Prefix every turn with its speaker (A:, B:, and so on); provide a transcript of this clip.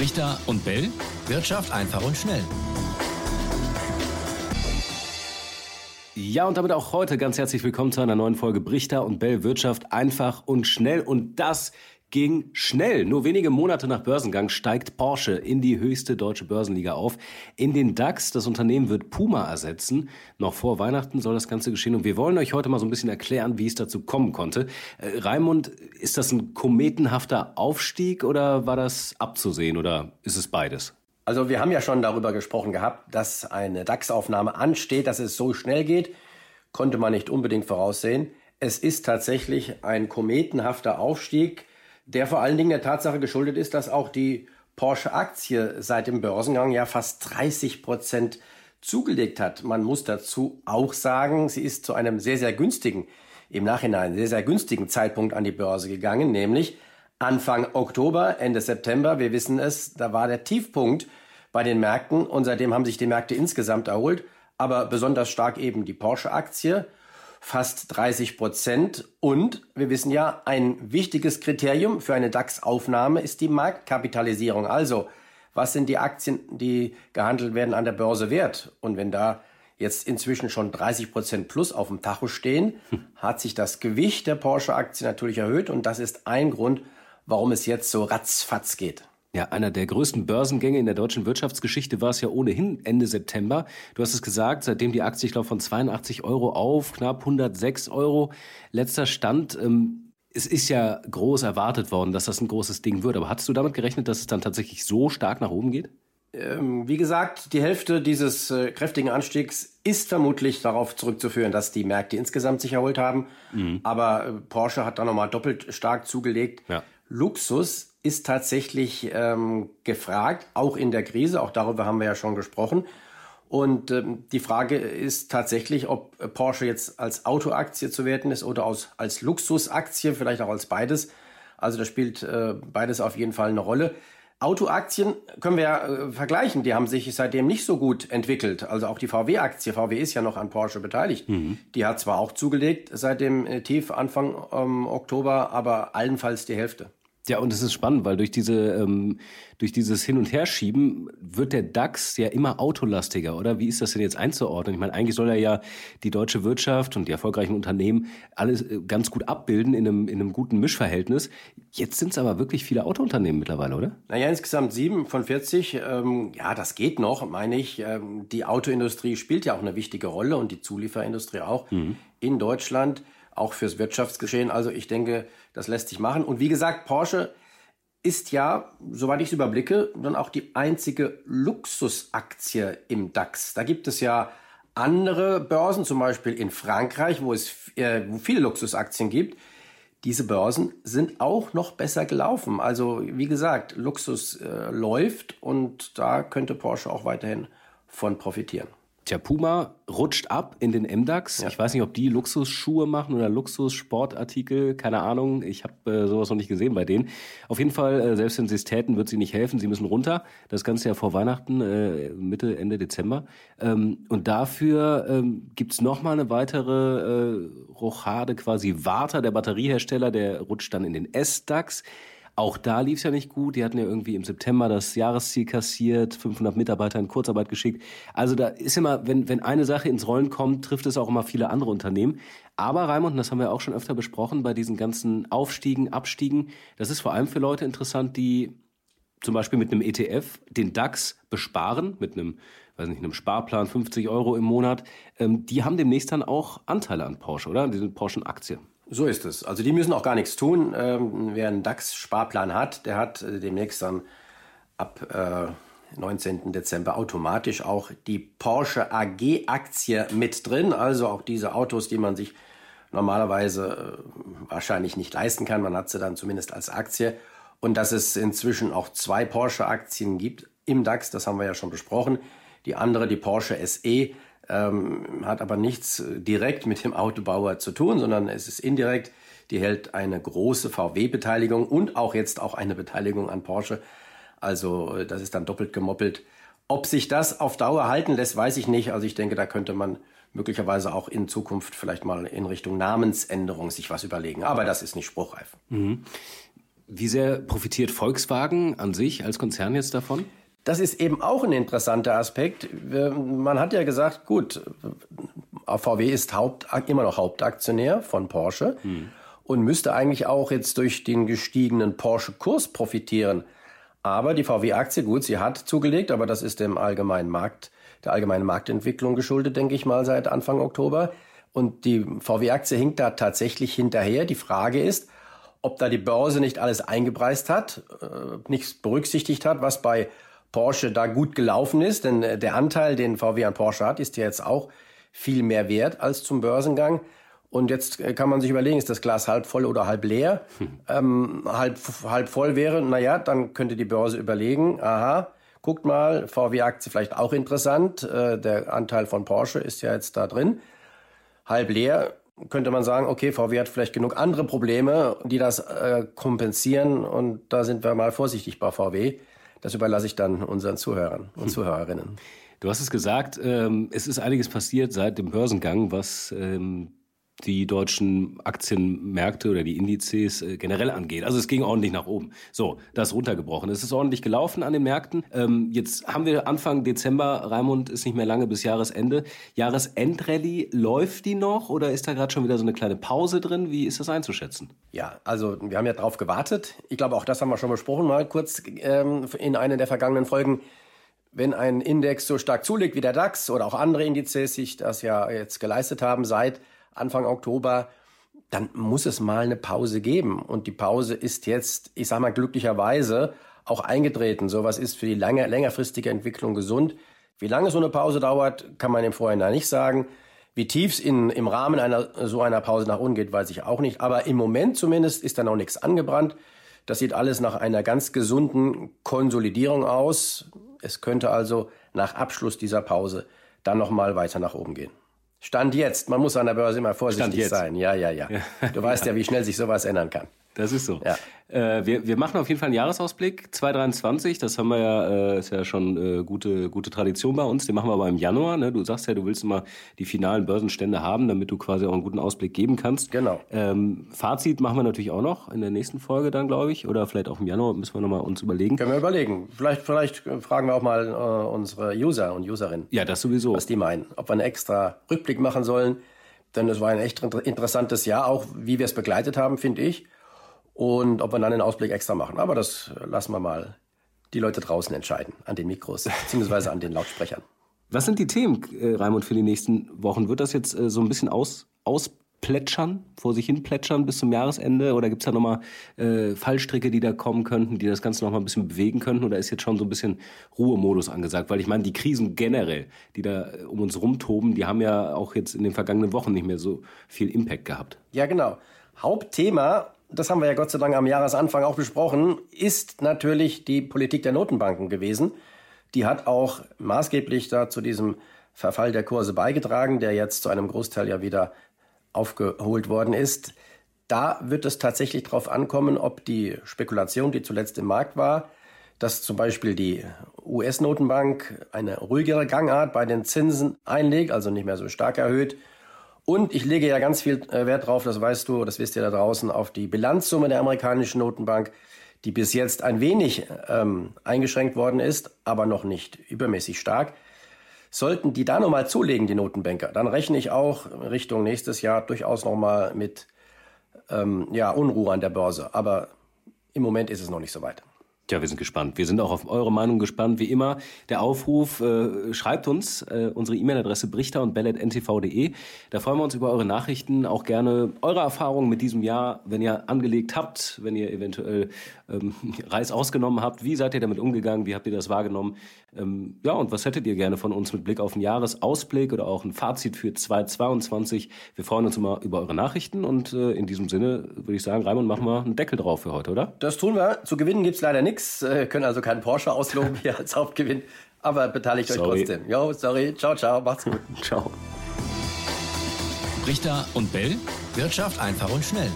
A: Richter und Bell. Wirtschaft einfach und schnell.
B: Ja, und damit auch heute ganz herzlich willkommen zu einer neuen Folge Brichter und Bell Wirtschaft einfach und schnell. Und das ging schnell. Nur wenige Monate nach Börsengang steigt Porsche in die höchste deutsche Börsenliga auf. In den DAX. Das Unternehmen wird Puma ersetzen. Noch vor Weihnachten soll das Ganze geschehen. Und wir wollen euch heute mal so ein bisschen erklären, wie es dazu kommen konnte. Äh, Raimund, ist das ein kometenhafter Aufstieg oder war das abzusehen oder ist es beides?
C: Also wir haben ja schon darüber gesprochen gehabt, dass eine DAX-Aufnahme ansteht, dass es so schnell geht. Konnte man nicht unbedingt voraussehen. Es ist tatsächlich ein kometenhafter Aufstieg der vor allen Dingen der Tatsache geschuldet ist, dass auch die Porsche-Aktie seit dem Börsengang ja fast 30 Prozent zugelegt hat. Man muss dazu auch sagen, sie ist zu einem sehr, sehr günstigen, im Nachhinein sehr, sehr günstigen Zeitpunkt an die Börse gegangen, nämlich Anfang Oktober, Ende September. Wir wissen es, da war der Tiefpunkt bei den Märkten und seitdem haben sich die Märkte insgesamt erholt, aber besonders stark eben die Porsche-Aktie fast 30 Prozent. Und wir wissen ja, ein wichtiges Kriterium für eine DAX-Aufnahme ist die Marktkapitalisierung. Also, was sind die Aktien, die gehandelt werden an der Börse wert? Und wenn da jetzt inzwischen schon 30 Prozent plus auf dem Tacho stehen, hm. hat sich das Gewicht der Porsche-Aktie natürlich erhöht. Und das ist ein Grund, warum es jetzt so ratzfatz geht.
B: Ja, einer der größten Börsengänge in der deutschen Wirtschaftsgeschichte war es ja ohnehin Ende September. Du hast es gesagt, seitdem die Aktie, ich glaube, von 82 Euro auf knapp 106 Euro. Letzter Stand. Ähm, es ist ja groß erwartet worden, dass das ein großes Ding wird. Aber hattest du damit gerechnet, dass es dann tatsächlich so stark nach oben geht?
C: Ähm, wie gesagt, die Hälfte dieses äh, kräftigen Anstiegs ist vermutlich darauf zurückzuführen, dass die Märkte insgesamt sich erholt haben. Mhm. Aber äh, Porsche hat da nochmal doppelt stark zugelegt. Ja. Luxus ist tatsächlich ähm, gefragt, auch in der Krise, auch darüber haben wir ja schon gesprochen. Und ähm, die Frage ist tatsächlich, ob Porsche jetzt als Autoaktie zu werten ist oder aus, als Luxusaktie, vielleicht auch als beides. Also da spielt äh, beides auf jeden Fall eine Rolle. Autoaktien können wir ja äh, vergleichen, die haben sich seitdem nicht so gut entwickelt. Also auch die VW-Aktie, VW ist ja noch an Porsche beteiligt. Mhm. Die hat zwar auch zugelegt seit dem äh, Tief Anfang ähm, Oktober, aber allenfalls die Hälfte.
B: Ja, und es ist spannend, weil durch diese ähm, durch dieses Hin- und Herschieben wird der DAX ja immer autolastiger, oder? Wie ist das denn jetzt einzuordnen? Ich meine, eigentlich soll er ja die deutsche Wirtschaft und die erfolgreichen Unternehmen alles äh, ganz gut abbilden in einem, in einem guten Mischverhältnis. Jetzt sind es aber wirklich viele Autounternehmen mittlerweile, oder?
C: Naja, insgesamt sieben von 40. Ähm, ja, das geht noch, meine ich. Ähm, die Autoindustrie spielt ja auch eine wichtige Rolle und die Zulieferindustrie auch mhm. in Deutschland auch fürs Wirtschaftsgeschehen. Also ich denke, das lässt sich machen. Und wie gesagt, Porsche ist ja, soweit ich es überblicke, dann auch die einzige Luxusaktie im DAX. Da gibt es ja andere Börsen, zum Beispiel in Frankreich, wo es äh, wo viele Luxusaktien gibt. Diese Börsen sind auch noch besser gelaufen. Also wie gesagt, Luxus äh, läuft und da könnte Porsche auch weiterhin von profitieren.
B: Tja, Puma rutscht ab in den MDAX. Ja. Ich weiß nicht, ob die Luxusschuhe machen oder Luxussportartikel, keine Ahnung. Ich habe äh, sowas noch nicht gesehen bei denen. Auf jeden Fall, äh, selbst wenn sie es täten, wird sie nicht helfen. Sie müssen runter. Das Ganze ja vor Weihnachten, äh, Mitte, Ende Dezember. Ähm, und dafür ähm, gibt's noch mal eine weitere äh, Rochade, quasi Warta, der Batteriehersteller, der rutscht dann in den S-DAX. Auch da lief es ja nicht gut. Die hatten ja irgendwie im September das Jahresziel kassiert, 500 Mitarbeiter in Kurzarbeit geschickt. Also da ist immer, wenn, wenn eine Sache ins Rollen kommt, trifft es auch immer viele andere Unternehmen. Aber Raimund, und das haben wir auch schon öfter besprochen, bei diesen ganzen Aufstiegen, Abstiegen, das ist vor allem für Leute interessant, die zum Beispiel mit einem ETF den DAX besparen, mit einem, weiß nicht, einem Sparplan 50 Euro im Monat. Ähm, die haben demnächst dann auch Anteile an Porsche, oder? Diese Porsche-Aktie.
C: So ist es. Also die müssen auch gar nichts tun. Ähm, wer einen DAX-Sparplan hat, der hat äh, demnächst dann ab äh, 19. Dezember automatisch auch die Porsche AG-Aktie mit drin. Also auch diese Autos, die man sich normalerweise äh, wahrscheinlich nicht leisten kann. Man hat sie dann zumindest als Aktie. Und dass es inzwischen auch zwei Porsche-Aktien gibt im DAX, das haben wir ja schon besprochen. Die andere, die Porsche SE, ähm, hat aber nichts direkt mit dem Autobauer zu tun, sondern es ist indirekt. Die hält eine große VW-Beteiligung und auch jetzt auch eine Beteiligung an Porsche. Also äh, das ist dann doppelt gemoppelt. Ob sich das auf Dauer halten lässt, weiß ich nicht. Also ich denke, da könnte man möglicherweise auch in Zukunft vielleicht mal in Richtung Namensänderung sich was überlegen. Aber das ist nicht spruchreif. Mhm.
B: Wie sehr profitiert Volkswagen an sich als Konzern jetzt davon?
C: Das ist eben auch ein interessanter Aspekt. Man hat ja gesagt, gut, VW ist Haupt, immer noch Hauptaktionär von Porsche hm. und müsste eigentlich auch jetzt durch den gestiegenen Porsche-Kurs profitieren. Aber die VW-Aktie, gut, sie hat zugelegt, aber das ist dem allgemeinen Markt, der allgemeinen Marktentwicklung geschuldet, denke ich mal, seit Anfang Oktober. Und die VW-Aktie hinkt da tatsächlich hinterher. Die Frage ist, ob da die Börse nicht alles eingepreist hat, äh, nichts berücksichtigt hat, was bei Porsche da gut gelaufen ist. Denn äh, der Anteil, den VW an Porsche hat, ist ja jetzt auch viel mehr wert als zum Börsengang. Und jetzt äh, kann man sich überlegen, ist das Glas halb voll oder halb leer? Hm. Ähm, halb, halb voll wäre, naja, dann könnte die Börse überlegen, aha, guckt mal, VW-Aktie vielleicht auch interessant, äh, der Anteil von Porsche ist ja jetzt da drin. Halb leer könnte man sagen, okay, VW hat vielleicht genug andere Probleme, die das äh, kompensieren und da sind wir mal vorsichtig bei VW. Das überlasse ich dann unseren Zuhörern und hm. Zuhörerinnen.
B: Du hast es gesagt, ähm, es ist einiges passiert seit dem Börsengang, was ähm, die deutschen Aktienmärkte oder die Indizes äh, generell angeht. Also es ging ordentlich nach oben. So, das runtergebrochen. Es ist ordentlich gelaufen an den Märkten. Ähm, jetzt haben wir Anfang Dezember, Raimund ist nicht mehr lange bis Jahresende. Jahresendrallye, läuft die noch oder ist da gerade schon wieder so eine kleine Pause drin? Wie ist das einzuschätzen?
C: Ja, also wir haben ja drauf gewartet. Ich glaube, auch das haben wir schon besprochen, mal kurz ähm, in einer der vergangenen Folgen wenn ein Index so stark zulegt wie der DAX oder auch andere Indizes sich das ja jetzt geleistet haben seit Anfang Oktober, dann muss es mal eine Pause geben. Und die Pause ist jetzt, ich sage mal glücklicherweise, auch eingetreten. Sowas ist für die lange, längerfristige Entwicklung gesund. Wie lange so eine Pause dauert, kann man im Vorhinein nicht sagen. Wie tief es im Rahmen einer so einer Pause nach unten geht, weiß ich auch nicht. Aber im Moment zumindest ist da noch nichts angebrannt. Das sieht alles nach einer ganz gesunden Konsolidierung aus. Es könnte also nach Abschluss dieser Pause dann noch mal weiter nach oben gehen. Stand jetzt. Man muss an der Börse immer vorsichtig sein. Ja, ja, ja. Du weißt ja, wie schnell sich sowas ändern kann.
B: Das ist so. Ja. Äh, wir, wir machen auf jeden Fall einen Jahresausblick 2023. Das haben wir ja, äh, ist ja schon äh, gute, gute Tradition bei uns. Den machen wir aber im Januar. Ne? Du sagst ja, du willst immer die finalen Börsenstände haben, damit du quasi auch einen guten Ausblick geben kannst.
C: Genau.
B: Ähm, Fazit machen wir natürlich auch noch in der nächsten Folge dann, glaube ich. Oder vielleicht auch im Januar müssen wir nochmal uns überlegen.
C: Können wir überlegen. Vielleicht, vielleicht fragen wir auch mal äh, unsere User und Userinnen.
B: Ja, das sowieso.
C: Was die meinen. Ob wir einen extra Rückblick machen sollen. Denn es war ein echt interessantes Jahr, auch wie wir es begleitet haben, finde ich und ob wir dann einen Ausblick extra machen. Aber das lassen wir mal die Leute draußen entscheiden, an den Mikros, beziehungsweise an den Lautsprechern.
B: Was sind die Themen, äh, Raimund, für die nächsten Wochen? Wird das jetzt äh, so ein bisschen aus, ausplätschern, vor sich hin plätschern bis zum Jahresende? Oder gibt es da nochmal äh, Fallstricke, die da kommen könnten, die das Ganze nochmal ein bisschen bewegen könnten? Oder ist jetzt schon so ein bisschen Ruhemodus angesagt? Weil ich meine, die Krisen generell, die da äh, um uns rumtoben, die haben ja auch jetzt in den vergangenen Wochen nicht mehr so viel Impact gehabt.
C: Ja, genau. Hauptthema das haben wir ja Gott sei Dank am Jahresanfang auch besprochen, ist natürlich die Politik der Notenbanken gewesen. Die hat auch maßgeblich da zu diesem Verfall der Kurse beigetragen, der jetzt zu einem Großteil ja wieder aufgeholt worden ist. Da wird es tatsächlich darauf ankommen, ob die Spekulation, die zuletzt im Markt war, dass zum Beispiel die US-Notenbank eine ruhigere Gangart bei den Zinsen einlegt, also nicht mehr so stark erhöht, und ich lege ja ganz viel äh, Wert drauf, das weißt du, das wisst ihr da draußen, auf die Bilanzsumme der amerikanischen Notenbank, die bis jetzt ein wenig ähm, eingeschränkt worden ist, aber noch nicht übermäßig stark. Sollten die da nochmal zulegen, die Notenbanker, dann rechne ich auch Richtung nächstes Jahr durchaus nochmal mit ähm, ja, Unruhe an der Börse. Aber im Moment ist es noch nicht so weit.
B: Ja, wir sind gespannt. Wir sind auch auf eure Meinung gespannt. Wie immer, der Aufruf, äh, schreibt uns äh, unsere E-Mail-Adresse brichter und bellet.ntv.de. Da freuen wir uns über eure Nachrichten, auch gerne eure Erfahrungen mit diesem Jahr, wenn ihr angelegt habt, wenn ihr eventuell ähm, Reis ausgenommen habt. Wie seid ihr damit umgegangen? Wie habt ihr das wahrgenommen? Ähm, ja, und was hättet ihr gerne von uns mit Blick auf einen Jahresausblick oder auch ein Fazit für 2022? Wir freuen uns immer über eure Nachrichten und äh, in diesem Sinne würde ich sagen, Raimund, machen wir einen Deckel drauf für heute, oder?
C: Das tun wir. Zu gewinnen gibt's leider nichts. Äh, können also keinen Porsche ausloben hier als Hauptgewinn. Aber beteiligt sorry. euch trotzdem. Jo, sorry. Ciao, ciao. Macht's gut.
B: ciao.
A: Richter und Bell. Wirtschaft einfach und schnell.